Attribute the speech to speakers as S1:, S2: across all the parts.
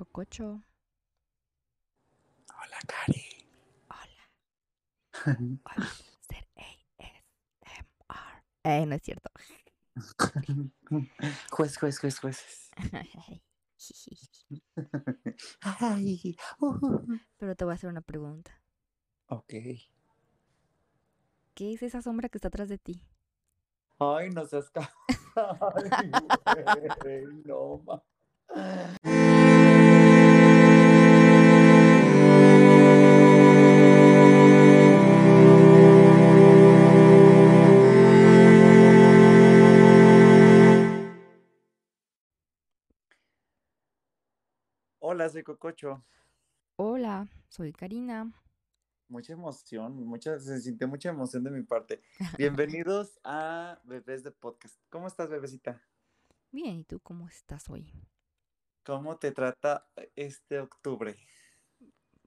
S1: Cococho.
S2: Hola, Cari.
S1: Hola. Hola. Ser ASMR. Eh, no es cierto.
S2: juez, juez, juez, jueces. Ay, uh.
S1: Pero te voy a hacer una pregunta.
S2: Ok.
S1: ¿Qué es esa sombra que está atrás de ti?
S2: Ay, no seas Ay, güey, no, ma. Hola, soy Cococho.
S1: Hola, soy Karina.
S2: Mucha emoción, mucha, se sintió mucha emoción de mi parte. Bienvenidos a Bebés de Podcast. ¿Cómo estás, bebecita?
S1: Bien, ¿y tú cómo estás hoy?
S2: ¿Cómo te trata este octubre?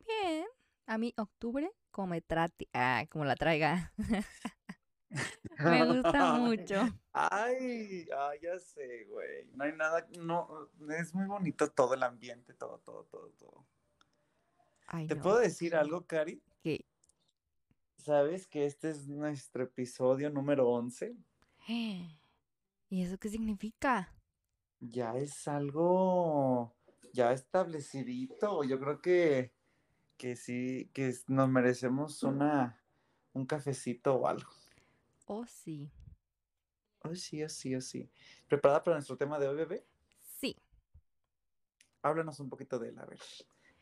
S1: Bien. A mí, octubre, como me trate. Ah, como la traiga. Me gusta mucho.
S2: Ay, ay, ya sé, güey. No hay nada, no, es muy bonito todo el ambiente, todo, todo, todo, todo.
S1: Ay,
S2: ¿Te
S1: no.
S2: puedo decir algo, Cari?
S1: ¿Qué?
S2: ¿Sabes que este es nuestro episodio número 11?
S1: ¿Y eso qué significa?
S2: Ya es algo ya establecidito. Yo creo que, que sí, que nos merecemos una, un cafecito o algo.
S1: Oh, sí.
S2: Oh, sí, oh, sí, oh, sí. ¿Preparada para nuestro tema de hoy, bebé?
S1: Sí.
S2: Háblanos un poquito de él, a ver.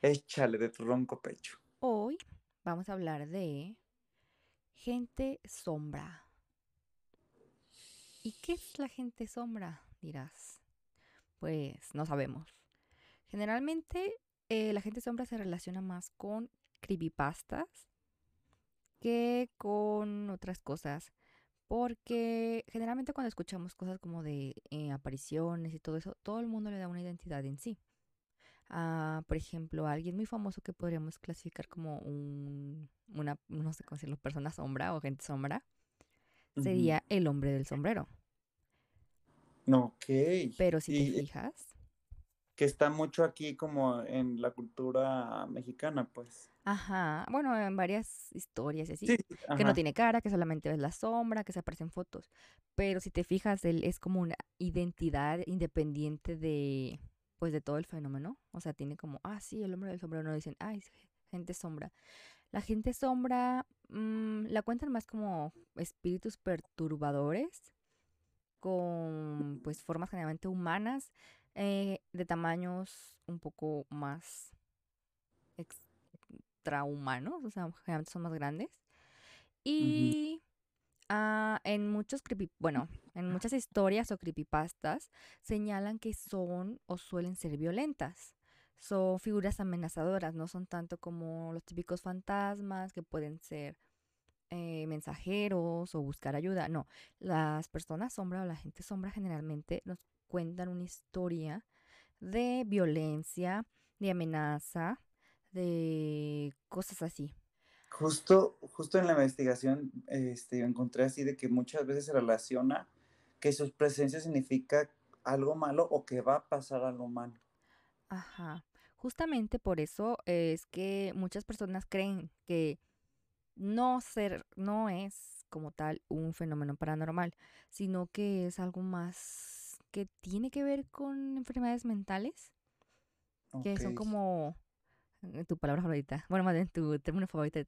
S2: Échale de tu ronco pecho.
S1: Hoy vamos a hablar de gente sombra. ¿Y qué es la gente sombra? Dirás. Pues no sabemos. Generalmente eh, la gente sombra se relaciona más con creepypastas que con otras cosas. Porque generalmente cuando escuchamos cosas como de eh, apariciones y todo eso, todo el mundo le da una identidad en sí. Ah, por ejemplo, alguien muy famoso que podríamos clasificar como un, una, no sé cómo decirlo, persona sombra o gente sombra, sería el hombre del sombrero.
S2: Ok.
S1: Pero si te
S2: Y, eh,
S1: fijas,
S2: que está mucho aquí como en la cultura mexicana, pues.
S1: ajá, bueno, en varias historias y así,
S2: Sí,
S1: que no tiene cara, que solamente ves la sombra, que se aparecen fotos. Pero si te fijas, él es como una identidad independiente de, pues, de todo el fenómeno. O sea, tiene como, ah, sí, el hombre del sombrero. No dicen, es gente sombra. La gente sombra mm, la cuentan más como espíritus perturbadores, con, pues, formas generalmente humanas, eh, de tamaños un poco más extrahumanos, o sea, generalmente son más grandes. Y ah, en muchos creepy, bueno, en muchas historias o creepypastas señalan que son o suelen ser violentas. Son figuras amenazadoras, no son tanto como los típicos fantasmas que pueden ser eh, mensajeros o buscar ayuda. No, las personas sombra o la gente sombra generalmente nos cuentan una historia de violencia, de amenaza, de cosas así.
S2: Justo, justo en la investigación este, encontré así de que muchas veces se relaciona que su presencia significa algo malo o que va a pasar algo malo.
S1: Ajá. Justamente por eso es que muchas personas creen que no ser, no es como tal un fenómeno paranormal, sino que es algo más que tiene que ver con enfermedades mentales, que son como eh, tu palabra favorita, bueno, más bien tu término favorito,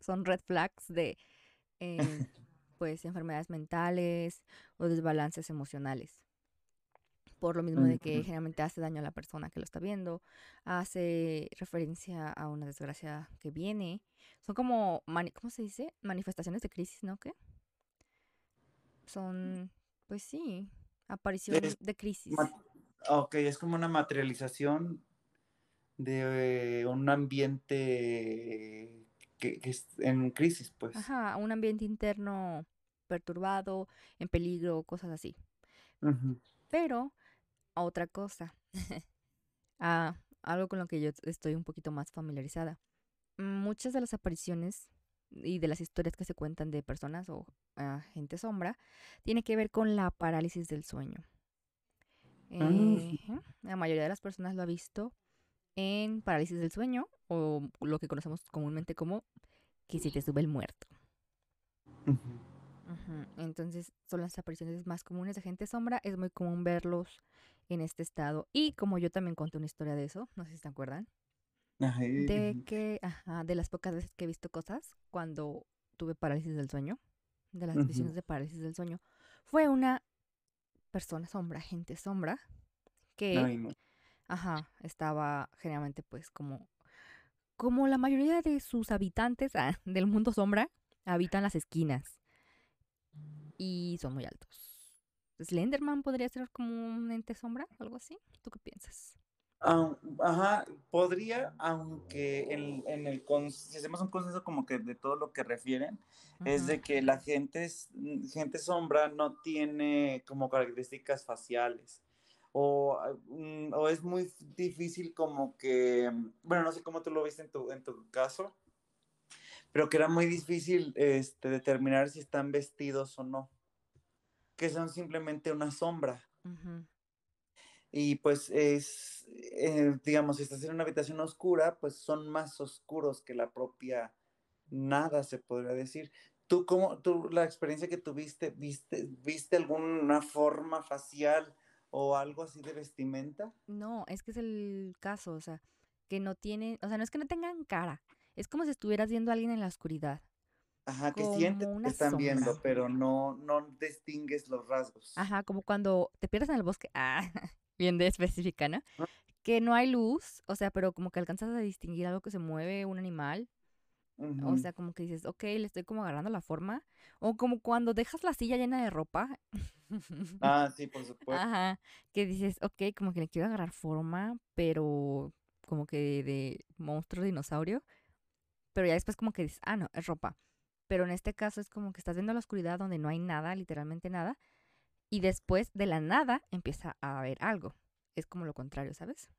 S1: son red flags de eh, pues enfermedades mentales o desbalances emocionales. Por lo mismo de que generalmente hace daño a la persona que lo está viendo, hace referencia a una desgracia que viene. Son como, ¿cómo se dice? Manifestaciones de crisis, ¿no? ¿Qué? Son, pues sí, aparición
S2: Es
S1: de crisis.
S2: ok, es como una materialización de un ambiente que, que es en crisis, pues.
S1: Ajá, un ambiente interno perturbado, en peligro, cosas así. Pero, otra cosa, ah, algo con lo que yo estoy un poquito más familiarizada. Muchas de las apariciones y de las historias que se cuentan de personas o ah, gente sombra tiene que ver con la parálisis del sueño.
S2: Mm.
S1: Eh, la mayoría de las personas lo ha visto en parálisis del sueño o lo que conocemos comúnmente como que se te sube el muerto. Entonces son las apariciones más comunes de gente sombra. Es muy común verlos en este estado. Y como yo también conté una historia de eso, no sé si se acuerdan. De que, ajá, de las pocas veces que he visto cosas cuando tuve parálisis del sueño, de las visiones de parálisis del sueño, fue una persona sombra, gente sombra, que, ajá, estaba generalmente pues como, como la mayoría de sus habitantes ah, del mundo sombra, habitan las esquinas y son muy altos. Slenderman podría ser como un ente sombra, algo así. ¿Tú qué piensas?
S2: Ajá, podría, aunque en, en el si hacemos un consenso como que de todo lo que refieren, es de que la gente, gente sombra no tiene como características faciales. O, mm, o, es muy difícil como que, bueno, no sé cómo tú lo viste en tu, en tu caso, pero que era muy difícil este, determinar si están vestidos o no que son simplemente una sombra. Y pues es, eh, digamos, si estás en una habitación oscura, pues son más oscuros que la propia nada, se podría decir. ¿Tú cómo, tú, la experiencia que tuviste, viste, viste alguna forma facial o algo así de vestimenta?
S1: No, es que es el caso, o sea, que no tienen, o sea, no es que no tengan cara, es como si estuvieras viendo a alguien en la oscuridad.
S2: Ajá, que sientes que están viendo, pero no, no distingues los rasgos.
S1: Ajá, como cuando te pierdes en el bosque, ah, bien de específica, ¿no? Que no hay luz, o sea, pero como que alcanzas a distinguir algo que se mueve, un animal. O sea, como que dices, ok, le estoy como agarrando la forma. O como cuando dejas la silla llena de ropa.
S2: ah, sí, por supuesto.
S1: Ajá, que dices, ok, como que le quiero agarrar forma, pero como que de monstruo dinosaurio. Pero ya después como que dices, ah, no, es ropa pero en este caso es como que estás viendo la oscuridad donde no hay nada, literalmente nada, y después de la nada empieza a haber algo. Es como lo contrario, ¿sabes?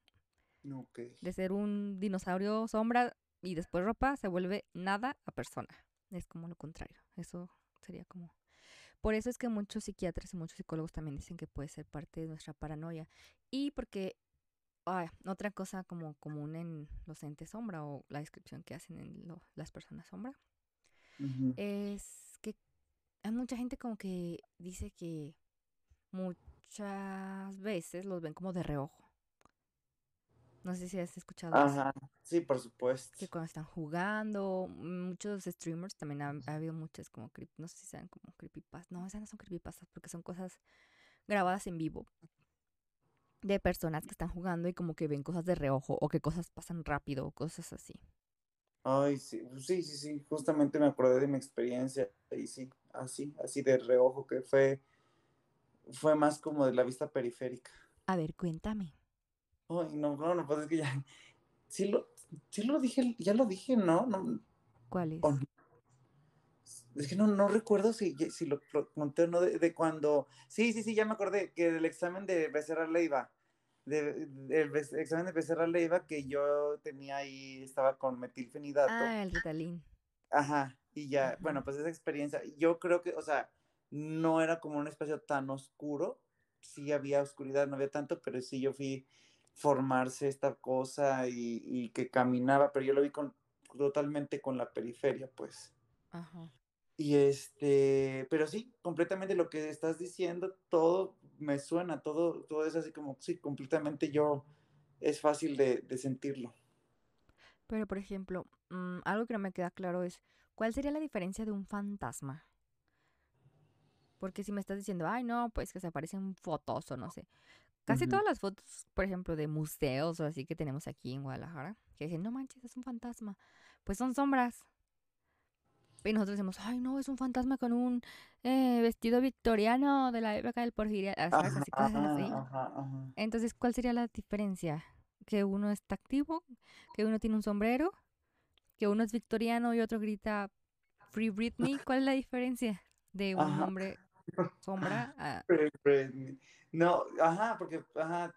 S1: De ser un dinosaurio sombra y después ropa, se vuelve nada a persona. Es como lo contrario. Eso sería como... Por eso es que muchos psiquiatras y muchos psicólogos también dicen que puede ser parte de nuestra paranoia. Y porque otra cosa como común en los entes sombra o la descripción que hacen en las personas sombra es que hay mucha gente como que dice que muchas veces los ven como de reojo. No sé si has escuchado
S2: Ajá, sí, por supuesto.
S1: Que cuando están jugando, muchos streamers también ha, habido muchas como, no sé si sean como creepypastas. No, esas no son creepypastas porque son cosas grabadas en vivo de personas que están jugando y como que ven cosas de reojo o que cosas pasan rápido o cosas así.
S2: Ay, sí, pues sí, sí, sí, justamente me acordé de mi experiencia y sí, así, así de reojo, que fue, fue más como de la vista periférica.
S1: A ver, cuéntame.
S2: Ay, no, no, no, pues es que ya, sí lo, sí lo dije, ya lo dije, ¿no? no
S1: cuál es?
S2: es que no, no recuerdo si, si lo, conté o no de, de, cuando, sí, sí, sí, ya me acordé, que del examen de Becerra Leiva, del examen de Becerra Leiva que yo tenía ahí, estaba con metilfenidato.
S1: Ah, el Ritalin.
S2: Ajá, y ya, bueno, pues esa experiencia, yo creo que, o sea, no era como un espacio tan oscuro, sí había oscuridad, no había tanto, pero sí yo fui formarse esta cosa y, y que caminaba, pero yo lo vi con, totalmente con la periferia, pues. Ajá. Y este, pero sí, completamente lo que estás diciendo, todo me suena, todo, todo es así como, sí, completamente yo, es fácil de, sentirlo.
S1: Pero, por ejemplo, mm, algo que no me queda claro es, ¿cuál sería la diferencia de un fantasma? Porque si me estás diciendo, ay, no, pues que se aparecen fotos o no sé. Casi todas las fotos, por ejemplo, de museos o así que tenemos aquí en Guadalajara, que dicen, no manches, es un fantasma. Pues son sombras. Y nosotros decimos, ay, no, es un fantasma con un eh, vestido victoriano de la época del porfiriato, Así, cosas así. Entonces, ¿cuál sería la diferencia? Que uno está activo, que uno tiene un sombrero, que uno es victoriano y otro grita Free Britney. ¿Cuál es la diferencia de un hombre sombra a...
S2: No, ajá, porque, ajá,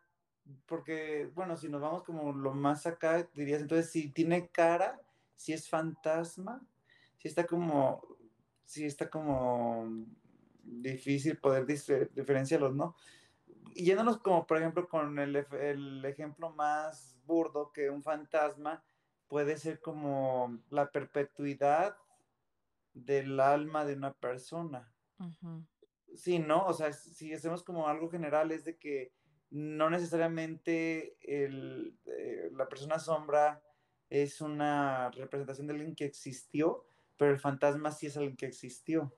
S2: porque, bueno, si nos vamos como lo más acá, dirías, entonces, si tiene cara, si es fantasma, sí está como, sí está como difícil poder diferenciarlos, ¿no? yéndonos como por ejemplo con el, el ejemplo más burdo que un fantasma puede ser como la perpetuidad del alma de una persona. Sí, ¿no? O sea, si hacemos como algo general es de que no necesariamente el, eh, la persona sombra es una representación de alguien que existió, pero el fantasma sí es alguien que existió.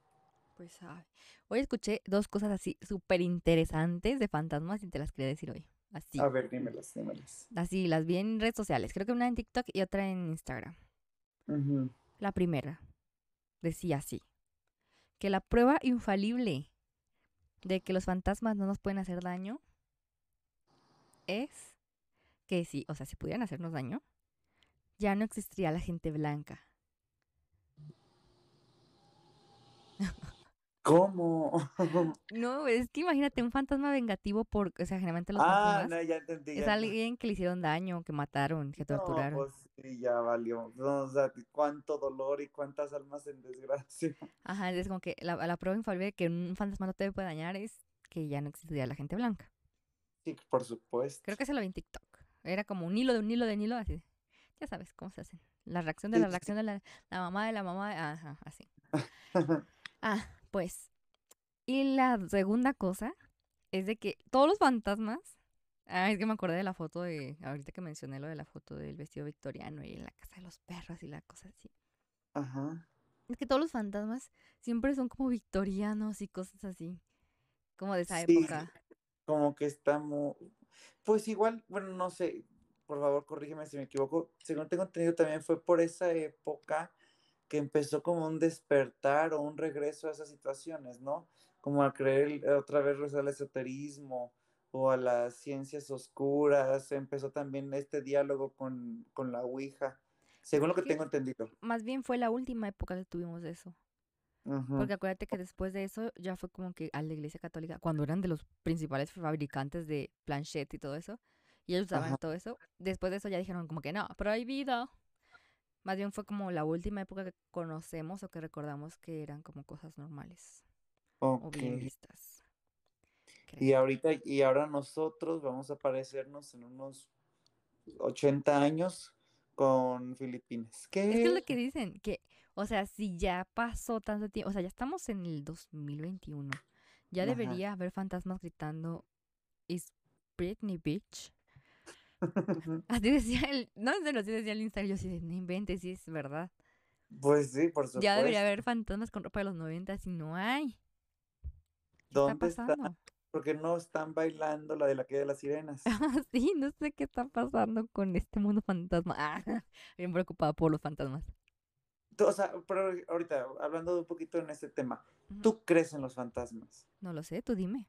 S1: Pues sabe. Hoy escuché dos cosas así súper interesantes de fantasmas y te las quería decir hoy. Así.
S2: A ver, dímelas, dímelas.
S1: Así, las vi en redes sociales. Creo que una en TikTok y otra en Instagram. La primera decía así. Que la prueba infalible de que los fantasmas no nos pueden hacer daño es que si, o sea, si pudieran hacernos daño, ya no existiría la gente blanca.
S2: ¿Cómo?
S1: no, es que imagínate un fantasma vengativo por, o sea, generalmente los
S2: ah, no, ya entendí,
S1: es alguien que le hicieron daño, que mataron, que torturaron.
S2: No, pues sí, ya valió. o sea, cuánto dolor y cuántas almas en desgracia.
S1: Ajá, es como que la, la prueba infalible de que un fantasma no te puede dañar es que ya no existiría la gente blanca.
S2: Sí, por supuesto.
S1: Creo que se lo vi en TikTok. Era como un hilo de un hilo de un hilo, así. Ya sabes cómo se hacen. La reacción de la reacción de la, la mamá de la mamá. Ajá, así. ah, pues. Y la segunda cosa es de que todos los fantasmas. Ah, es que me acordé de la foto de. Ahorita que mencioné lo de la foto del vestido victoriano y en la casa de los perros y la cosa así.
S2: Ajá.
S1: Es que todos los fantasmas siempre son como victorianos y cosas así. Como de esa época
S2: como que estamos, pues igual, bueno, no sé, por favor corrígeme si me equivoco, según tengo entendido también fue por esa época que empezó como un despertar o un regreso a esas situaciones, ¿no? Como a creer otra vez al esoterismo o a las ciencias oscuras, empezó también este diálogo con, con la Ouija, según lo que tengo entendido.
S1: Más bien fue la última época que tuvimos eso. Porque acuérdate que después de eso ya fue como que a la iglesia católica, cuando eran de los principales fabricantes de planchette y todo eso, y ellos usaban todo eso, después de eso ya dijeron como que no, prohibido. Más bien fue como la última época que conocemos o que recordamos que eran como cosas normales. O bien vistas.
S2: Y ahorita, y ahora nosotros vamos a parecernos en unos 80 años con Filipinas.
S1: ¿Qué? Es lo que dicen, que o sea, si ya pasó tanto tiempo, o sea, ya estamos en el 2021, ya debería haber fantasmas gritando, ¿Is Britney Bitch? así decía el, no sé, lo así decía el Instagram, yo sí, no inventes, sí es verdad.
S2: Pues sí, por supuesto.
S1: Ya debería haber fantasmas con ropa de los 90 y no hay.
S2: ¿Dónde está pasando? Porque no están bailando la de la que de las sirenas.
S1: sí, no sé qué está pasando con este mundo fantasma. Ah, bien preocupada por los fantasmas
S2: o sea, pero ahorita, hablando un poquito en este tema, ¿tú crees en los fantasmas?
S1: No lo sé, tú dime.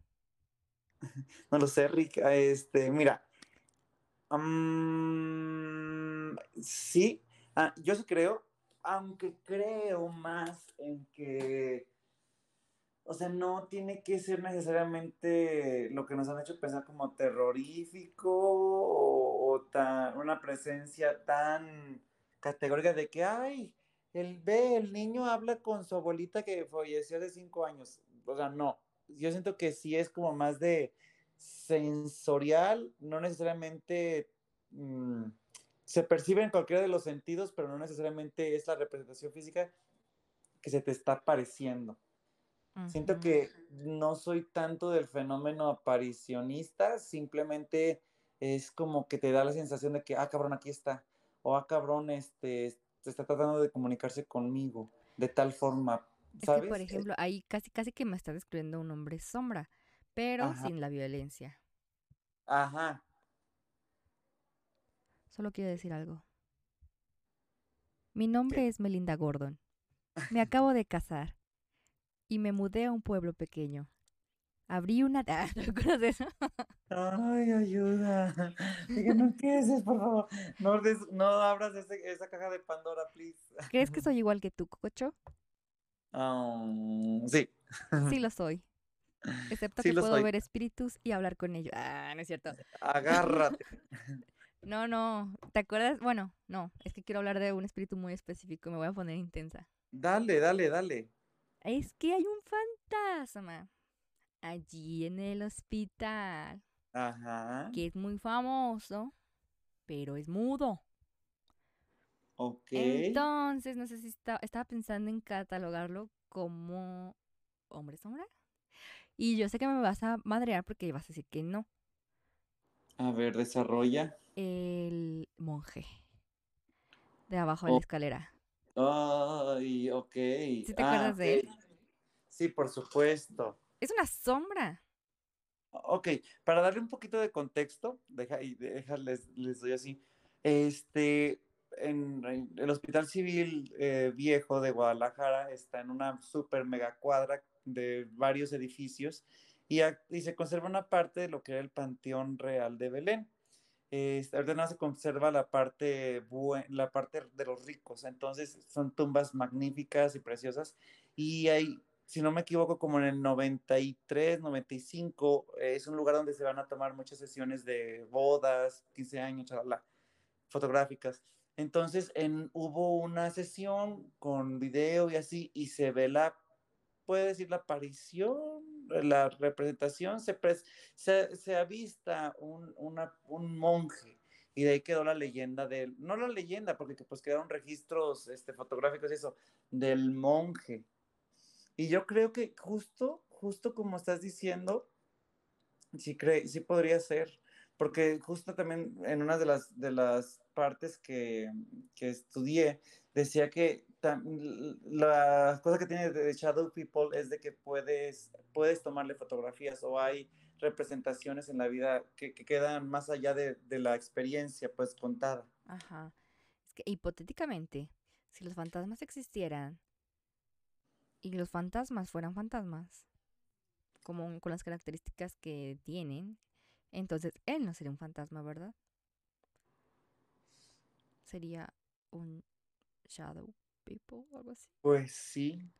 S2: no lo sé, Rick. Este, mira. Mm, sí, ah, yo sí creo, aunque creo más en que, o sea, no tiene que ser necesariamente lo que nos han hecho pensar como terrorífico o, tan, una presencia tan categórica de que, ay, el ve, el niño habla con su abuelita que falleció hace cinco años. O sea, no. Yo siento que sí es como más de sensorial, no necesariamente mm, se percibe en cualquiera de los sentidos, pero no necesariamente es la representación física que se te está apareciendo. Siento que no soy tanto del fenómeno aparicionista, simplemente es como que te da la sensación de que, ah, cabrón, aquí está, o ah, cabrón, este, está tratando de comunicarse conmigo de tal forma, ¿sabes?
S1: Es por ejemplo, ahí casi casi que me está describiendo un hombre sombra, pero sin la violencia.
S2: Ajá.
S1: Solo quiero decir algo. Mi nombre es Melinda Gordon. Me acabo de casar y me mudé a un pueblo pequeño. Abrí una... ¿No
S2: de eso? Ay, ayuda. no empieces, por favor. No, no abras esa caja de Pandora, please.
S1: ¿Crees que soy igual que tú, Cococho?
S2: Um, sí.
S1: Sí lo soy. Excepto que puedo ver espíritus y hablar con ellos. Ah, no es cierto.
S2: Agárrate.
S1: No, no. ¿Te acuerdas? Bueno, no. Es que quiero hablar de un espíritu muy específico. Me voy a poner intensa.
S2: Dale, dale, dale.
S1: Es que hay un fantasma allí en el hospital,
S2: Ajá.
S1: que es muy famoso, pero es mudo.
S2: Ok.
S1: Entonces, no sé si está- estaba pensando en catalogarlo como hombre sombra. Y yo sé que me vas a madrear porque vas a decir que no.
S2: A ver, desarrolla.
S1: El monje. De abajo de
S2: Oh.
S1: la escalera.
S2: Ay, ok.
S1: ¿Sí te
S2: Ah,
S1: acuerdas de él?
S2: Sí, por supuesto.
S1: Es una sombra.
S2: Ok, para darle un poquito de contexto, deja, y déjales, les doy así. Este, en, en el Hospital Civil eh, Viejo de Guadalajara está en una super mega cuadra de varios edificios y, y se conserva una parte de lo que era el Panteón Real de Belén. Este, ahorita nada se conserva la parte, la parte de los ricos, entonces son tumbas magníficas y preciosas y hay si no me equivoco, como en el 93, 95, eh, es un lugar donde se van a tomar muchas sesiones de bodas, 15 años, chalala, fotográficas. Entonces, en, hubo una sesión con video y así, y se ve la, puede decir, la aparición, la representación, se, pres, se, se avista un, una, un monje y de ahí quedó la leyenda del, no la leyenda, porque pues quedaron registros este, fotográficos y eso, del monje. Y yo creo que justo, justo como estás diciendo, sí, cre sí podría ser, porque justo también en una de las, de las partes que, que estudié, decía que la cosa que tiene de Shadow People es de que puedes, puedes tomarle fotografías o hay representaciones en la vida que, que quedan más allá de, de, la experiencia pues contada.
S1: Ajá. Es que hipotéticamente, si los fantasmas existieran, y los fantasmas fueran fantasmas, como con las características que tienen, entonces él no sería un fantasma, ¿verdad? Sería un shadow people o algo así.
S2: Pues sí,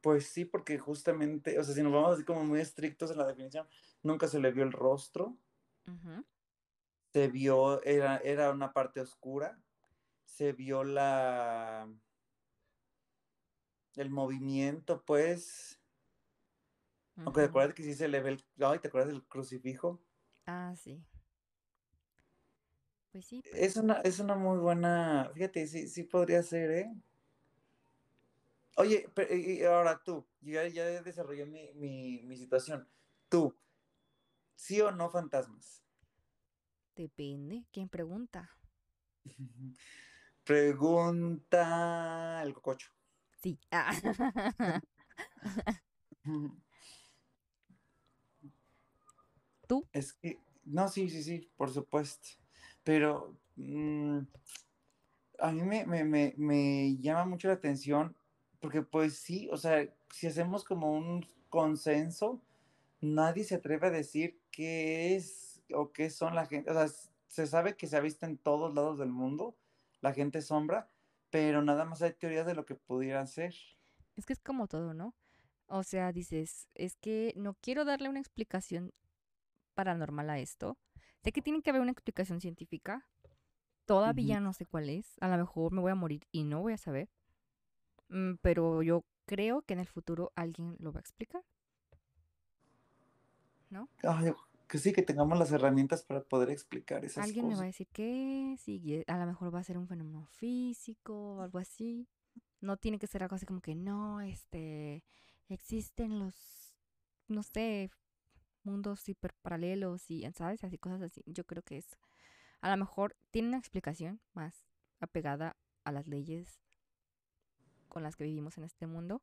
S2: pues sí, porque justamente, o sea, si nos vamos así como muy estrictos en la definición, nunca se le vio el rostro,
S1: uh -huh.
S2: se vio, era, era una parte oscura, se vio la el movimiento, pues. Uh -huh. Aunque te acuerdas que sí se le ve el. Ay, ¿te acuerdas del crucifijo?
S1: Ah, sí. Pues sí. Pues.
S2: Es, una, es una muy buena. Fíjate, sí, sí podría ser, ¿eh? Oye, pero, y ahora tú, ya, ya desarrollé mi, mi, mi situación. Tú, ¿sí o no fantasmas?
S1: Depende. ¿Quién pregunta?
S2: Pregunta el cococho.
S1: Sí. Ah. ¿Tú?
S2: Es que, no, sí, sí, sí, por supuesto. Pero mmm, a mí me, me, me, me, llama mucho la atención porque pues sí, o sea, si hacemos como un consenso, nadie se atreve a decir qué es o qué son la gente. O sea, se sabe que se ha visto en todos lados del mundo la gente sombra, pero nada más hay teorías de lo que pudieran ser.
S1: Es que es como todo, ¿no? O sea, dices, es que no quiero darle una explicación paranormal a esto. Sé que tiene que haber una explicación científica. Todavía uh -huh. no sé cuál es. A lo mejor me voy a morir y no voy a saber. Mm, pero yo creo que en el futuro alguien lo va a explicar. ¿No?
S2: Ay, que sí, que tengamos las herramientas para poder explicar esas
S1: alguien
S2: cosas.
S1: me va a decir que sí, a lo mejor va a ser un fenómeno físico o algo así. No tiene que ser algo así como que no, este, existen los, no sé, mundos hiperparalelos y, ¿sabes? Así, cosas así. Yo creo que es, a lo mejor tiene una explicación más apegada a las leyes con las que vivimos en este mundo.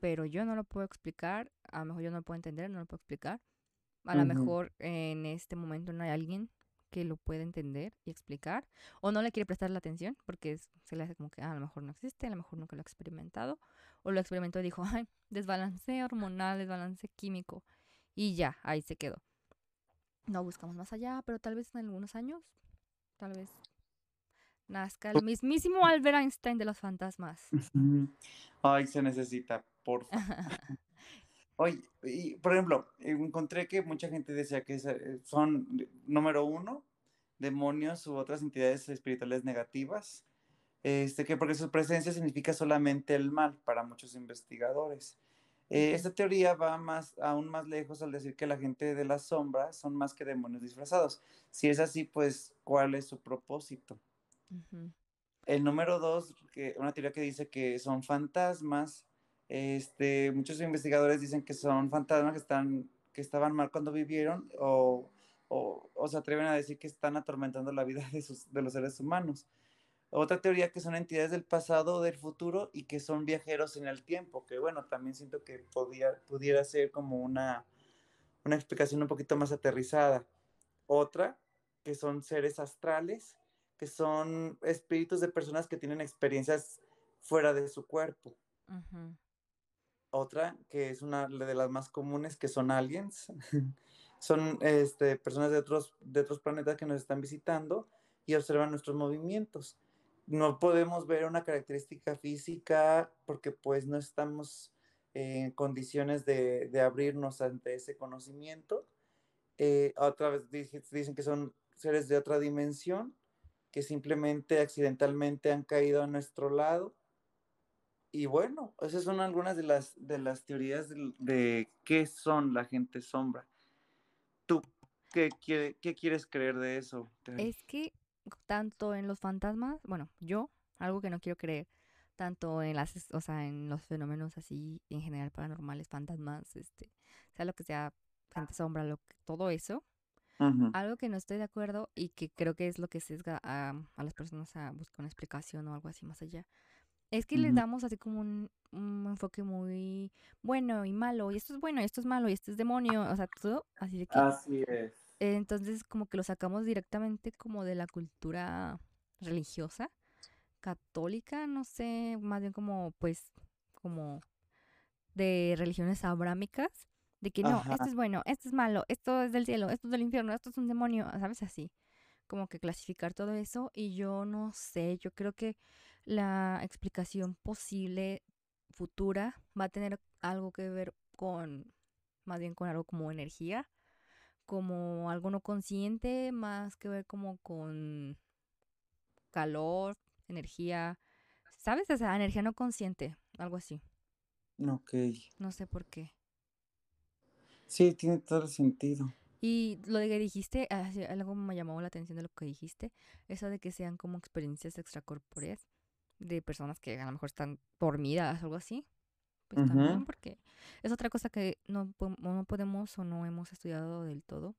S1: Pero yo no lo puedo explicar, a lo mejor yo no lo puedo entender, no lo puedo explicar. A uh -huh. lo mejor en este momento no hay alguien que lo pueda entender y explicar, o no le quiere prestar la atención porque es, se le hace como que ah, a lo mejor no existe, a lo mejor nunca lo ha experimentado, o lo experimentó y dijo, ay, desbalance hormonal, desbalance químico, y ya, ahí se quedó. No buscamos más allá, pero tal vez en algunos años, tal vez nazca el mismísimo Albert Einstein de los fantasmas.
S2: Ay, se necesita, por favor. Oye, y, por ejemplo, encontré que mucha gente decía que son, número uno, demonios u otras entidades espirituales negativas, este, que porque su presencia significa solamente el mal para muchos investigadores. Eh, esta teoría va más, aún más lejos al decir que la gente de las sombras son más que demonios disfrazados. Si es así, pues, ¿cuál es su propósito? El número dos, que, una teoría que dice que son fantasmas. Este, muchos investigadores dicen que son fantasmas que, están, que estaban mal cuando vivieron o, o, se atreven a decir que están atormentando la vida de, sus, de los seres humanos. Otra teoría que son entidades del pasado o del futuro y que son viajeros en el tiempo, que bueno, también siento que podía, pudiera ser como una, una explicación un poquito más aterrizada. Otra, que son seres astrales, que son espíritus de personas que tienen experiencias fuera de su cuerpo. Otra, que es una de las más comunes, que son aliens. son este, personas de otros, de otros planetas que nos están visitando y observan nuestros movimientos no podemos ver una característica física porque pues no estamos en condiciones de, abrirnos ante ese conocimiento. Eh, otra vez dicen que son seres de otra dimensión que simplemente accidentalmente han caído a nuestro lado. Y bueno, esas son algunas de las, de las teorías de, qué son la gente sombra. ¿Tú qué, qué quieres creer de eso?
S1: Es que tanto en los fantasmas, bueno, yo, algo que no quiero creer, tanto en las, o sea, en los fenómenos así en general paranormales, fantasmas, este, sea lo que sea, gente sombra, lo que, todo eso, algo que no estoy de acuerdo y que creo que es lo que sesga a, a las personas a buscar una explicación o algo así más allá, es que les damos así como un, un, enfoque muy bueno y malo, y esto es bueno, y esto es malo, y esto es demonio, o sea, todo así de que...
S2: Así es.
S1: entonces, como que lo sacamos directamente como de la cultura religiosa, católica, no sé, más bien como, pues, como de religiones abrámicas, de que no, esto es bueno, esto es malo, esto es del cielo, esto es del infierno, esto es un demonio, ¿sabes? Así, como que clasificar todo eso y yo no sé, yo creo que la explicación posible futura va a tener algo que ver con, más bien con algo como energía, como algo no consciente, más que ver como con calor, energía, ¿sabes? O sea, energía no consciente, algo así.
S2: Ok.
S1: No sé por qué.
S2: Sí, tiene todo el sentido.
S1: Y lo de que dijiste, ah, algo me llamó la atención de lo que dijiste, eso de que sean como experiencias extracorpóreas de personas que a lo mejor están dormidas o algo así pues también porque es otra cosa que no, no podemos o no hemos estudiado del todo,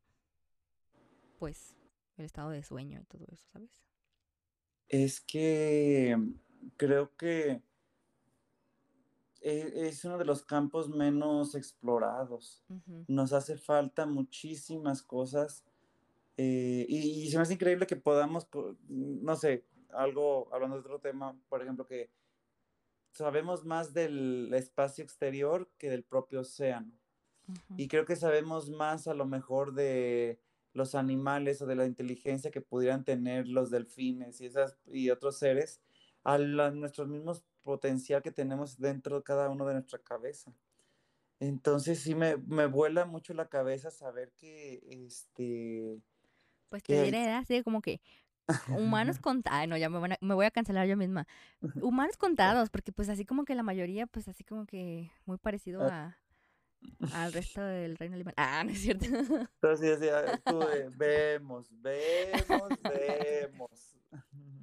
S1: pues el estado de sueño y todo eso, ¿sabes?
S2: Es que creo que es uno de los campos menos explorados. Nos hace falta muchísimas cosas eh, y, y, se me hace increíble que podamos, no sé, algo, hablando de otro tema, por ejemplo, que sabemos más del espacio exterior que del propio océano. Y creo que sabemos más a lo mejor de los animales o de la inteligencia que pudieran tener los delfines y, esas, y otros seres a nuestro mismo potencial que tenemos dentro de cada uno de nuestra cabeza. Entonces sí me, me vuela mucho la cabeza saber que este...
S1: Pues te diré, así como que humanos contados, no, ya me, me, voy a cancelar yo misma. Humanos contados, porque pues así como que la mayoría, pues así como que muy parecido ah. a, al resto del reino alemán. Ah, no es cierto.
S2: Entonces, tú vemos, vemos, vemos.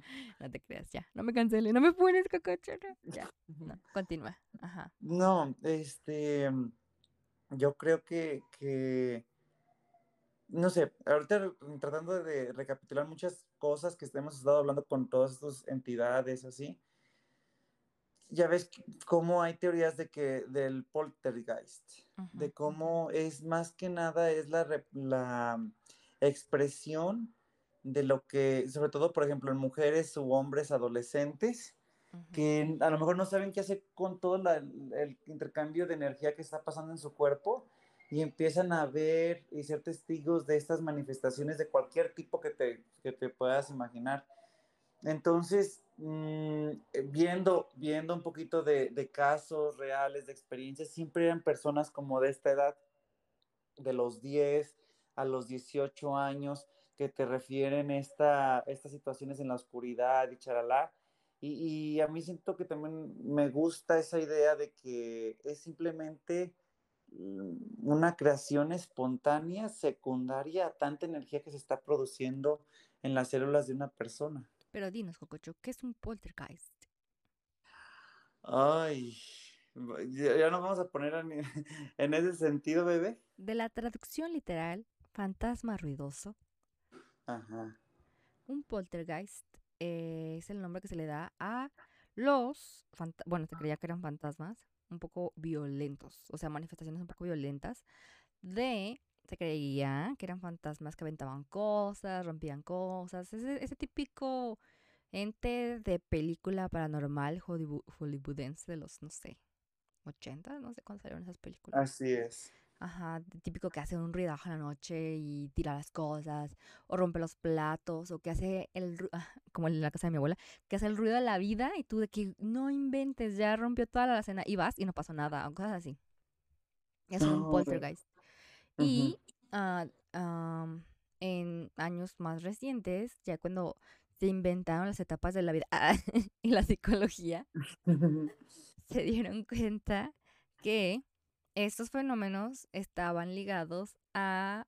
S1: No te creas, ya, no me cancele, no me pones cacachera. Ya, no, continúa. Ajá.
S2: No, este, yo creo que, que no sé, ahorita tratando de recapitular muchas cosas que hemos estado hablando con todas estas entidades así, ya ves cómo hay teorías de que del poltergeist, de cómo es más que nada es la, la expresión de lo que, sobre todo, por ejemplo, en mujeres u hombres adolescentes, que a lo mejor no saben qué hacer con todo el intercambio de energía que está pasando en su cuerpo y empiezan a ver y ser testigos de estas manifestaciones de cualquier tipo que te, que te puedas imaginar. Entonces, mm, viendo, viendo un poquito de, de, casos reales, de experiencias, siempre eran personas como de esta edad, de los 10 a los 18 años, que te refieren esta, estas situaciones en la oscuridad y charalá. Y, a mí siento que también me gusta esa idea de que es simplemente mm, una creación espontánea, secundaria a tanta energía que se está produciendo en las células de una persona.
S1: Pero dinos, Cococho, ¿qué es un poltergeist?
S2: Ay, ya nos vamos a poner en, ese sentido, bebé.
S1: De la traducción literal, fantasma ruidoso. Ajá. Un poltergeist eh, es el nombre que se le da a los, bueno, se creía que eran fantasmas un poco violentos, o sea, manifestaciones un poco violentas de, se creía que eran fantasmas que aventaban cosas, rompían cosas, ese, típico ente de película paranormal hollywoodense de los, no sé, 80, no sé cuándo salieron esas películas.
S2: Así es.
S1: Ajá, típico que hace un ruidajo en la noche y tira las cosas, o rompe los platos, o que hace el, ah, como en la casa de mi abuela, que hace el ruido de la vida y tú de que no inventes, ya rompió toda la cena y vas y no pasó nada, cosas así. Es un poltergeist. Y ah, en años más recientes, ya cuando se inventaron las etapas de la vida y la psicología, se dieron cuenta que estos fenómenos estaban ligados a,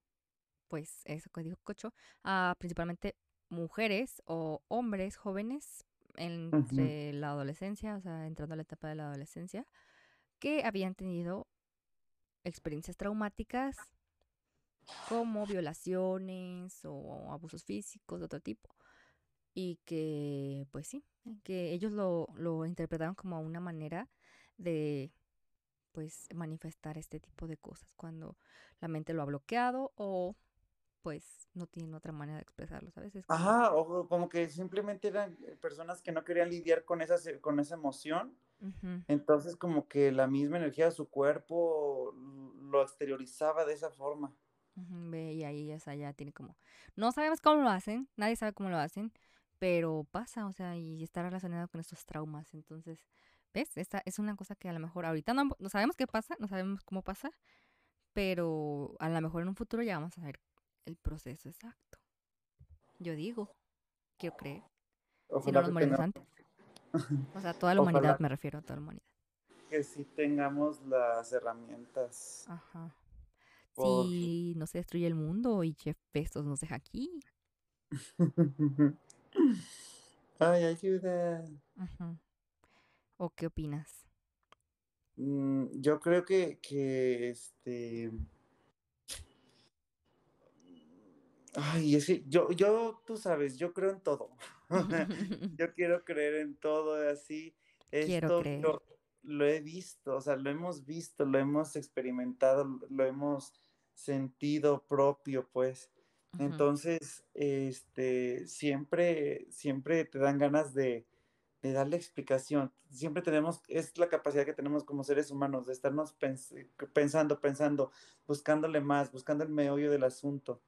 S1: pues, eso que dijo Cocho, a principalmente mujeres o hombres jóvenes entre la adolescencia, o sea, entrando a la etapa de la adolescencia, que habían tenido experiencias traumáticas como violaciones o abusos físicos de otro tipo. Y que, pues sí, que ellos lo, lo interpretaron como una manera de pues manifestar este tipo de cosas cuando la mente lo ha bloqueado o pues no tiene otra manera de expresarlo, ¿sabes?
S2: Ajá, o como que simplemente eran eh, personas que no querían lidiar con esa, con esa emoción. Entonces como que la misma energía de su cuerpo lo exteriorizaba de esa forma.
S1: Ve, y ahí ya, ya tiene como... No sabemos cómo lo hacen, nadie sabe cómo lo hacen, pero pasa, o sea, y está relacionado con estos traumas. Entonces, ¿Ves? Esta es una cosa que a lo mejor ahorita no, no sabemos qué pasa, no sabemos cómo pasa, pero a lo mejor en un futuro ya vamos a ver el proceso exacto. Yo digo, quiero creer. si no nos morimos antes. O sea, toda la humanidad, me refiero a toda la humanidad.
S2: Que sí tengamos las herramientas. Ajá.
S1: Si no se destruye el mundo y Jeff Bezos nos deja aquí.
S2: Ay, ayuda.
S1: Ajá. ¿O qué opinas?
S2: Mm, yo creo que, que este. Ay, es yo, yo, tú sabes, yo creo en todo. yo quiero creer en todo así. Esto quiero Lo, he visto, o sea, lo hemos visto, lo hemos experimentado, lo hemos sentido propio, pues. Entonces, este, siempre, siempre te dan ganas de, de darle explicación. Siempre tenemos, es la capacidad que tenemos como seres humanos de estarnos pensando, pensando, buscándole más, buscando el meollo del asunto.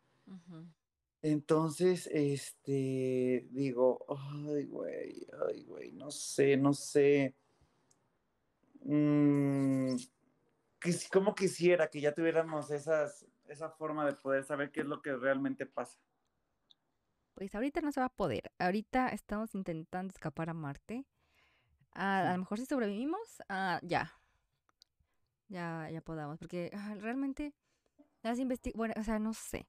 S2: Entonces, este, digo, ay, güey, ay, güey, no sé, no sé. Mm, como quisiera que ya tuviéramos esas, esa forma de poder saber qué es lo que realmente pasa.
S1: Pues ahorita no se va a poder. Ahorita estamos intentando escapar a Marte. A, lo mejor si sobrevivimos, ah, ya. Ya, ya podamos. Porque ah, realmente las bueno, o sea, no sé.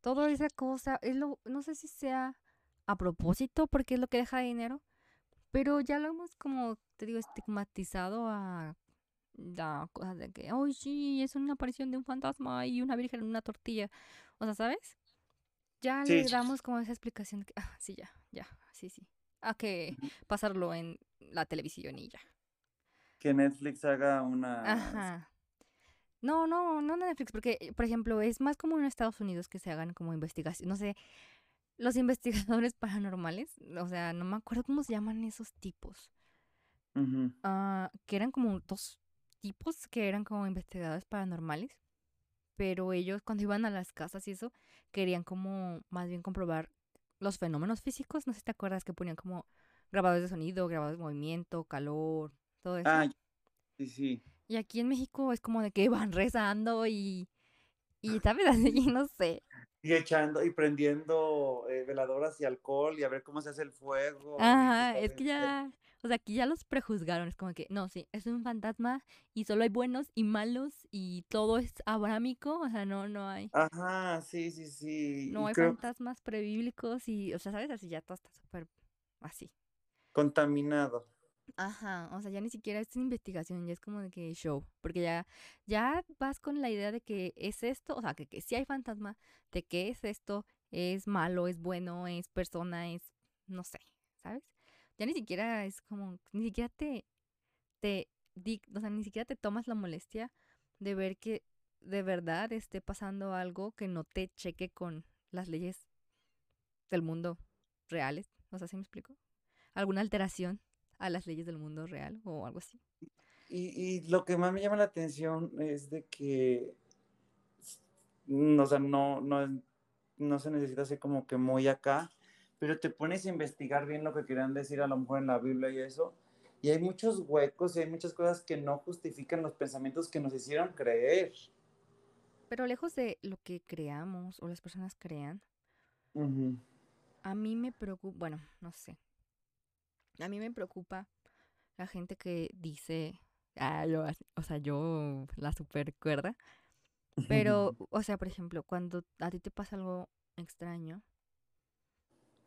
S1: Toda esa cosa, es lo, no sé si sea a propósito, porque es lo que deja dinero. Pero ya lo hemos como, te digo, estigmatizado a la cosa de que, ay, sí, es una aparición de un fantasma y una virgen en una tortilla. O sea, ¿sabes? Ya le damos como esa explicación que, ah, sí, ya, ya, sí, sí. A que pasarlo en la televisión y ya.
S2: Que Netflix haga una...
S1: Ajá. No, no, no Netflix, porque, por ejemplo, es más común en Estados Unidos que se hagan como investigaciones, no sé, los investigadores paranormales, o sea, no me acuerdo cómo se llaman esos tipos. Ah, que eran como dos tipos que eran como investigadores paranormales pero ellos cuando iban a las casas y eso, querían como más bien comprobar los fenómenos físicos, no sé si te acuerdas que ponían como grabadores de sonido, grabadores de movimiento, calor, todo eso.
S2: Ah, sí, sí.
S1: Y aquí en México es como de que van rezando y, y ¿sabes? Así, no sé.
S2: Y echando y prendiendo eh, veladoras y alcohol y a ver cómo se hace el fuego.
S1: Ajá, es que ya, o sea, aquí ya los prejuzgaron, es como que, no, sí, es un fantasma y solo hay buenos y malos y todo es abrámico, o sea, no, no hay.
S2: Ajá, sí, sí, sí.
S1: No hay fantasmas prebíblicos y, o sea, ¿sabes? Así ya todo está súper así.
S2: Contaminado.
S1: Ajá, o sea, ya ni siquiera es investigación, ya es como de que show, porque ya, ya vas con la idea de que es esto, o sea, que, que si hay fantasma, de que es esto, es malo, es bueno, es persona, es, no sé, ¿sabes? Ya ni siquiera es como, ni siquiera te, te, o sea, ni siquiera te tomas la molestia de ver que de verdad esté pasando algo que no te cheque con las leyes del mundo reales, o sea, ¿sí me explico? ¿Alguna alteración? a las leyes del mundo real o algo así.
S2: Y, lo que más me llama la atención es de que, o sea, no, no, no se necesita ser como que muy acá, pero te pones a investigar bien lo que querían decir a lo mejor en la Biblia y eso, y hay muchos huecos y hay muchas cosas que no justifican los pensamientos que nos hicieron creer.
S1: Pero lejos de lo que creamos o las personas crean, a mí me preocupa, bueno, no sé, a mí me preocupa la gente que dice, ah, yo, o sea, yo la super cuerda. Pero, o sea, por ejemplo, cuando a ti te pasa algo extraño,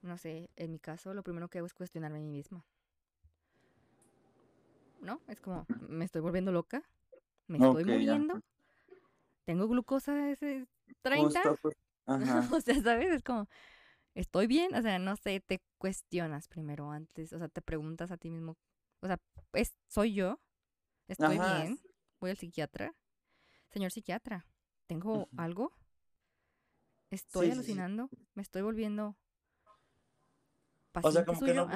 S1: no sé, en mi caso, lo primero que hago es cuestionarme a mí misma. ¿No? Es como, me estoy volviendo loca, me estoy moviendo, tengo glucosa ese 30. Pues, o sea, ¿sabes? Es como, estoy bien, o sea, no sé, te cuestionas primero antes, o sea, te preguntas a ti mismo, o sea, ¿es, ¿soy yo? ¿Estoy bien? ¿Voy al psiquiatra? Señor psiquiatra, ¿tengo algo? ¿Estoy alucinando? ¿Me estoy volviendo
S2: o sea, como que no,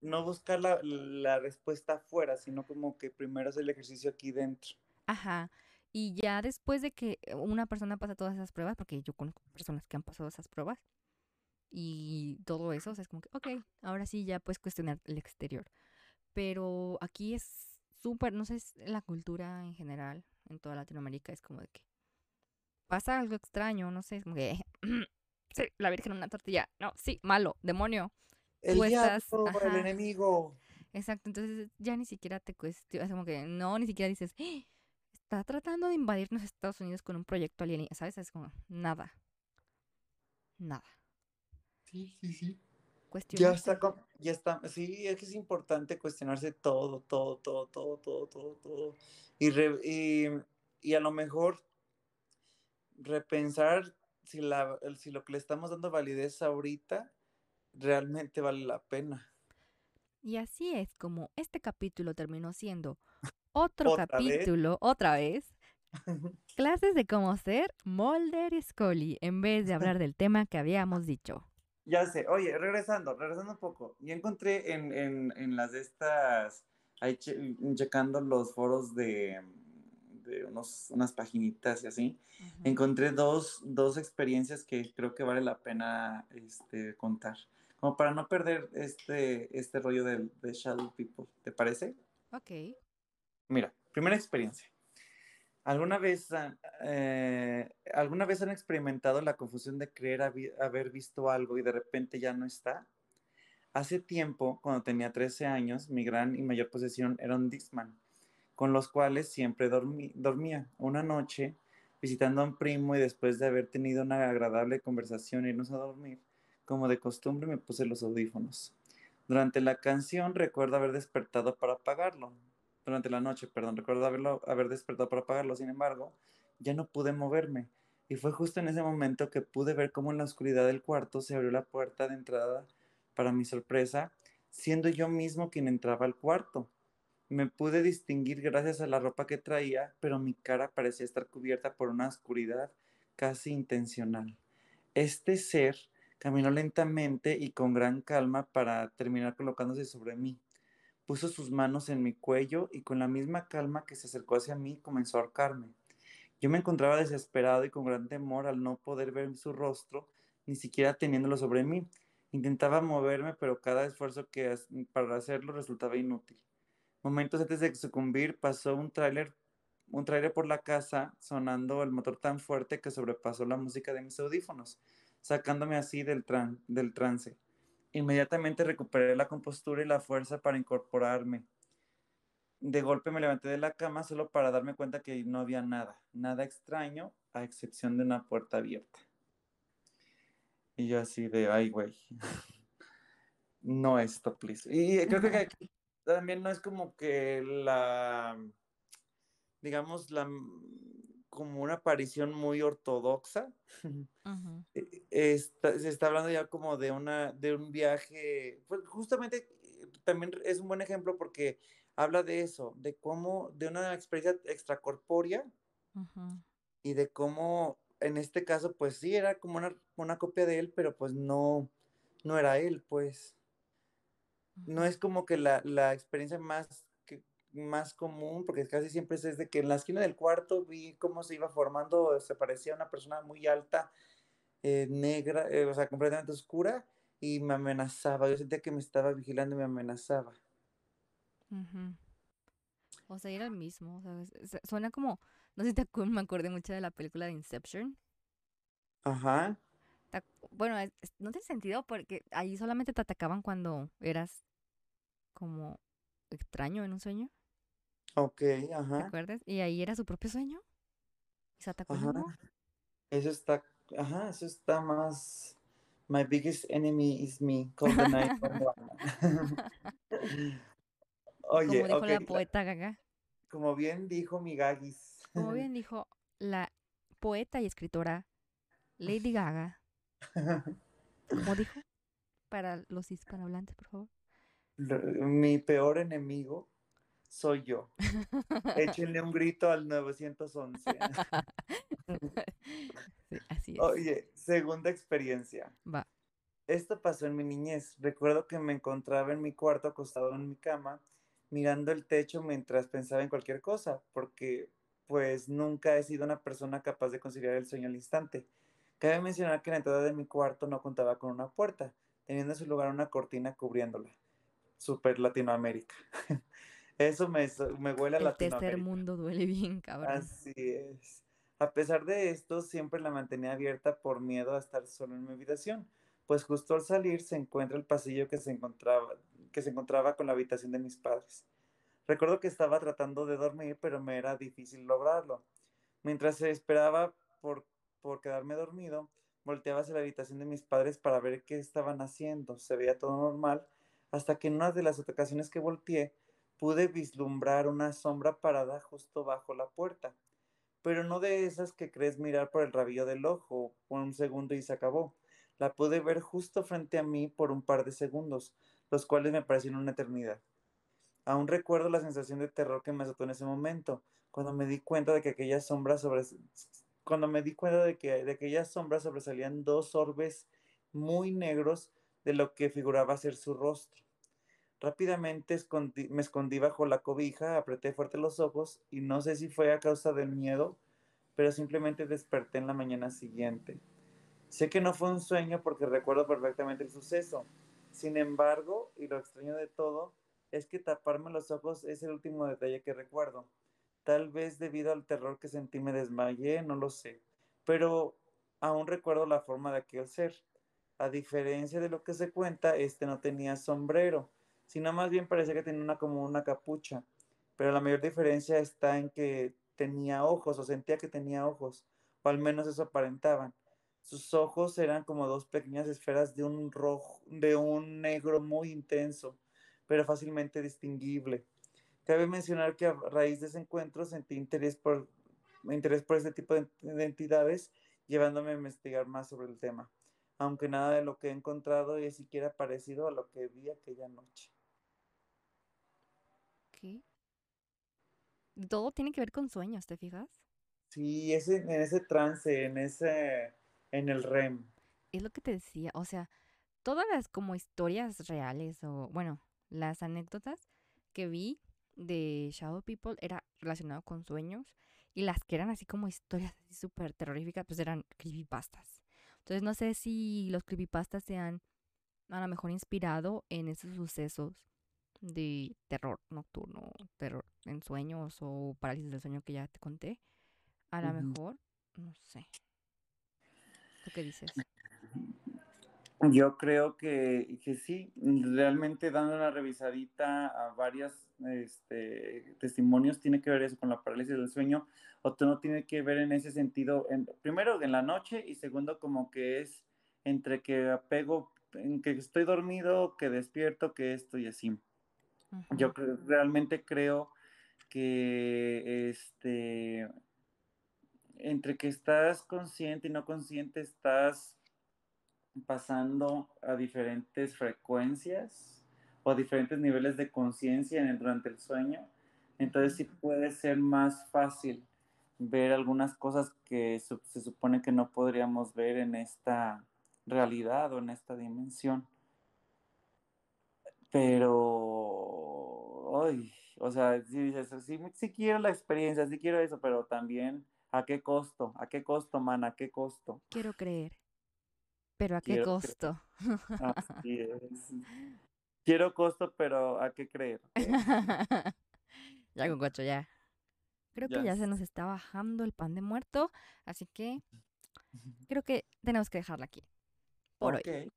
S2: no buscar la, la respuesta afuera, sino como que primero hacer el ejercicio aquí dentro.
S1: Ajá. Y ya después de que una persona pasa todas esas pruebas, porque yo conozco personas que han pasado esas pruebas, y todo eso, o sea, es como que, ok, ahora sí ya puedes cuestionar el exterior. Pero aquí es súper, no sé, es la cultura en general, en toda Latinoamérica, es como de que pasa algo extraño, no sé, es como que, sí, la Virgen una tortilla, no, sí, malo, demonio.
S2: El diablo, el enemigo.
S1: Exacto, entonces ya ni siquiera te cuestionas, como que no, ni siquiera dices, ¡Ah! está tratando de invadirnos Estados Unidos con un proyecto alienígena, ¿sabes? Es como, nada, nada.
S2: Sí, sí, sí. Ya está, ya está, sí, es que es importante cuestionarse todo, todo, todo, todo, todo, todo, todo. Y, y, a lo mejor repensar si, la, si lo que le estamos dando validez ahorita realmente vale la pena.
S1: Y así es como este capítulo terminó siendo otro capítulo, otra vez, clases de cómo ser Mulder y Scully, en vez de hablar del tema que habíamos dicho.
S2: Ya sé, oye, regresando, regresando un poco, yo encontré en, en, en las de estas, ahí checando los foros de, de unos, unas paginitas y así, encontré dos, dos experiencias que creo que vale la pena este, contar, como para no perder este, este rollo de, de Shadow People, ¿te parece?
S1: Ok.
S2: Mira, primera experiencia. ¿Alguna vez, eh, ¿Alguna vez han experimentado la confusión de creer haber visto algo y de repente ya no está? Hace tiempo, cuando tenía 13 años, mi gran y mayor posesión era un Dixman, con los cuales siempre dormía. Una noche, visitando a un primo y después de haber tenido una agradable conversación y irnos a dormir, como de costumbre me puse los audífonos. Durante la canción recuerdo haber despertado para apagarlo durante la noche, perdón, recuerdo haberlo, haber despertado para apagarlo, sin embargo, ya no pude moverme. Y fue justo en ese momento que pude ver cómo en la oscuridad del cuarto se abrió la puerta de entrada, para mi sorpresa, siendo yo mismo quien entraba al cuarto. Me pude distinguir gracias a la ropa que traía, pero mi cara parecía estar cubierta por una oscuridad casi intencional. Este ser caminó lentamente y con gran calma para terminar colocándose sobre mí puso sus manos en mi cuello y con la misma calma que se acercó hacia mí comenzó a ahorcarme. Yo me encontraba desesperado y con gran temor al no poder ver su rostro, ni siquiera teniéndolo sobre mí. Intentaba moverme, pero cada esfuerzo que para hacerlo resultaba inútil. Momentos antes de sucumbir pasó un tráiler un trailer por la casa sonando el motor tan fuerte que sobrepasó la música de mis audífonos, sacándome así del, del trance. Inmediatamente recuperé la compostura y la fuerza para incorporarme. De golpe me levanté de la cama solo para darme cuenta que no había nada, nada extraño, a excepción de una puerta abierta. Y yo así de, ay, güey, no esto, please. Y creo que también no es como que la, digamos, la, como una aparición muy ortodoxa. E, se está hablando ya como de, una, de un viaje, pues justamente también es un buen ejemplo porque habla de eso, de cómo, de una experiencia extracorpórea y de cómo en este caso, pues sí, era como una, una, copia de él, pero pues no, no era él, pues. No es como que la, la experiencia más, más común, porque casi siempre es desde que en la esquina del cuarto vi cómo se iba formando, se parecía una persona muy alta, eh, negra, eh, o sea, completamente oscura, y me amenazaba. Yo sentía que me estaba vigilando y me amenazaba.
S1: O sea, era el mismo. Suena como. No sé si te me acordé mucho de la película de Inception.
S2: Ajá.
S1: Bueno, no tiene sentido porque ahí solamente te atacaban cuando eras como extraño en un sueño.
S2: Ok, ajá.
S1: ¿Te acuerdas? Y ahí era su propio sueño. Y se atacó
S2: ajá. Eso está, ajá, eso está más. My biggest enemy is me. Call the
S1: Oye, como dijo la poeta Gaga.
S2: Como bien dijo mi Gagis.
S1: Como bien dijo la poeta y escritora Lady Gaga. ¿Cómo dijo? Para los hispanohablantes, por favor.
S2: Mi peor enemigo soy yo. Échenle un grito al 911.
S1: así es.
S2: Oye, segunda experiencia.
S1: Va.
S2: Esto pasó en mi niñez. Recuerdo que me encontraba en mi cuarto acostado en mi cama mirando el techo mientras pensaba en cualquier cosa, porque pues nunca he sido una persona capaz de conciliar el sueño al instante. Cabe mencionar que la entrada de mi cuarto no contaba con una puerta, teniendo en su lugar una cortina cubriéndola. Super Latinoamérica. Eso me, me huele a
S1: el tercer mundo duele bien, cabrón.
S2: Así es. A pesar de esto, siempre la mantenía abierta por miedo a estar solo en mi habitación, pues justo al salir se encuentra el pasillo que se encontraba, que se encontraba con la habitación de mis padres. Recuerdo que estaba tratando de dormir, pero me era difícil lograrlo. Mientras se esperaba por, por quedarme dormido, volteaba hacia la habitación de mis padres para ver qué estaban haciendo. Se veía todo normal, hasta que en una de las ocasiones que volteé, pude vislumbrar una sombra parada justo bajo la puerta. Pero no de esas que crees mirar por el rabillo del ojo por un segundo y se acabó. La pude ver justo frente a mí por un par de segundos, los cuales me parecieron una eternidad. Aún recuerdo la sensación de terror que me azotó en ese momento, cuando me di cuenta de que aquella sombra sobre cuando me di cuenta de que de aquella sombra sobresalían dos orbes muy negros de lo que figuraba ser su rostro. Rápidamente me escondí bajo la cobija, apreté fuerte los ojos y no sé si fue a causa del miedo, pero simplemente desperté en la mañana siguiente. Sé que no fue un sueño porque recuerdo perfectamente el suceso, sin embargo, y lo extraño de todo, es que taparme los ojos es el último detalle que recuerdo. Tal vez debido al terror que sentí me desmayé, no lo sé. Pero aún recuerdo la forma de aquel ser. A diferencia de lo que se cuenta, este no tenía sombrero, sino más bien parecía que tenía una como una capucha. Pero la mayor diferencia está en que tenía ojos, o sentía que tenía ojos, o al menos eso aparentaban. Sus ojos eran como dos pequeñas esferas de un rojo, de un negro muy intenso, pero fácilmente distinguible. Cabe mencionar que a raíz de ese encuentro sentí interés por, interés por este tipo de, entidades, llevándome a investigar más sobre el tema, aunque nada de lo que he encontrado es siquiera parecido a lo que vi aquella noche.
S1: Todo tiene que ver con sueños, ¿te fijas?
S2: Sí, ese, en ese trance, en ese en el REM.
S1: Es lo que te decía, o sea, todas las como historias reales o, bueno, las anécdotas que vi de Shadow People era relacionado con sueños y las que eran así como historias así súper terroríficas, pues eran creepypastas. Entonces no sé si los creepypastas se han a lo mejor inspirado en esos sucesos de terror nocturno, terror en sueños o parálisis del sueño que ya te conté, a lo mejor, no sé. ¿Tú qué dices?
S2: Yo creo que, que sí, realmente dando una revisadita a varios este, testimonios tiene que ver eso con la parálisis del sueño, o no tiene que ver en ese sentido, en, primero en la noche y segundo como que es entre que apego, en que estoy dormido, que despierto, que esto y así. Yo realmente creo que este, entre que estás consciente y no consciente, estás pasando a diferentes frecuencias o diferentes niveles de conciencia durante el sueño. Entonces sí puede ser más fácil ver algunas cosas que se supone que no podríamos ver en esta realidad o en esta dimensión. Pero, ay, o sea, si dices, sí, sí quiero la experiencia, sí quiero eso, pero también, ¿a qué costo? ¿A qué costo, man? ¿A qué costo?
S1: Quiero creer. Pero ¿a qué costo?
S2: Así es. Quiero costo, pero ¿a qué creer?
S1: ya con cocho, ya. Creo que ya se nos está bajando el pan de muerto, así que creo que tenemos que dejarla aquí. Por hoy.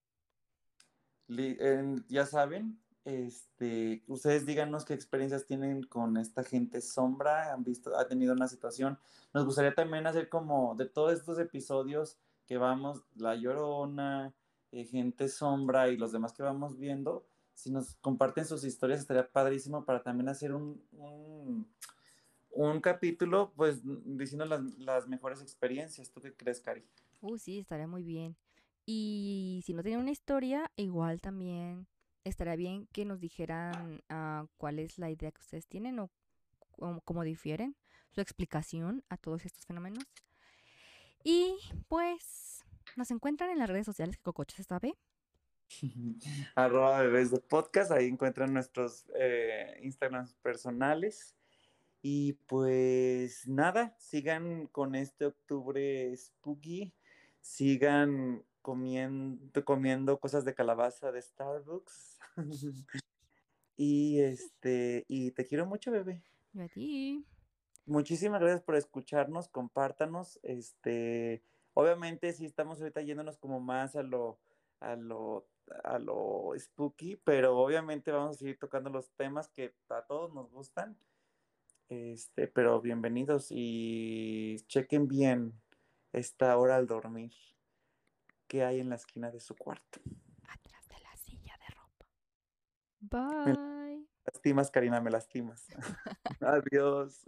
S2: ya saben, este, ustedes díganos qué experiencias tienen con esta gente sombra, han visto, ha tenido una situación. Nos gustaría también hacer como de todos estos episodios que vamos, La Llorona, eh, Gente Sombra y los demás que vamos viendo, si nos comparten sus historias estaría padrísimo para también hacer un, un, capítulo, pues diciendo las, las, mejores experiencias. ¿Tú qué crees, Cari?
S1: Uh, sí, estaría muy bien. Y si no tienen una historia, igual también estaría bien que nos dijeran uh, cuál es la idea que ustedes tienen o cómo difieren, su explicación a todos estos fenómenos. Y pues nos encuentran en las redes sociales que Cocoches está B.
S2: Arroba bebés de podcast, ahí encuentran nuestros eh, Instagrams personales. Y pues nada, sigan con este octubre spooky, sigan comiendo, comiendo cosas de calabaza de Starbucks. y este, y te quiero mucho, bebé.
S1: Yo a ti.
S2: Muchísimas gracias por escucharnos, compártanos. Este, obviamente sí estamos ahorita yéndonos como más a lo, a lo, a lo spooky, pero obviamente vamos a seguir tocando los temas que a todos nos gustan. Este, pero bienvenidos y chequen bien esta hora al dormir. ¿Qué hay en la esquina de su cuarto?
S1: Atrás de la silla de ropa. Bye.
S2: Me lastimas, Karina, me lastimas. Adiós.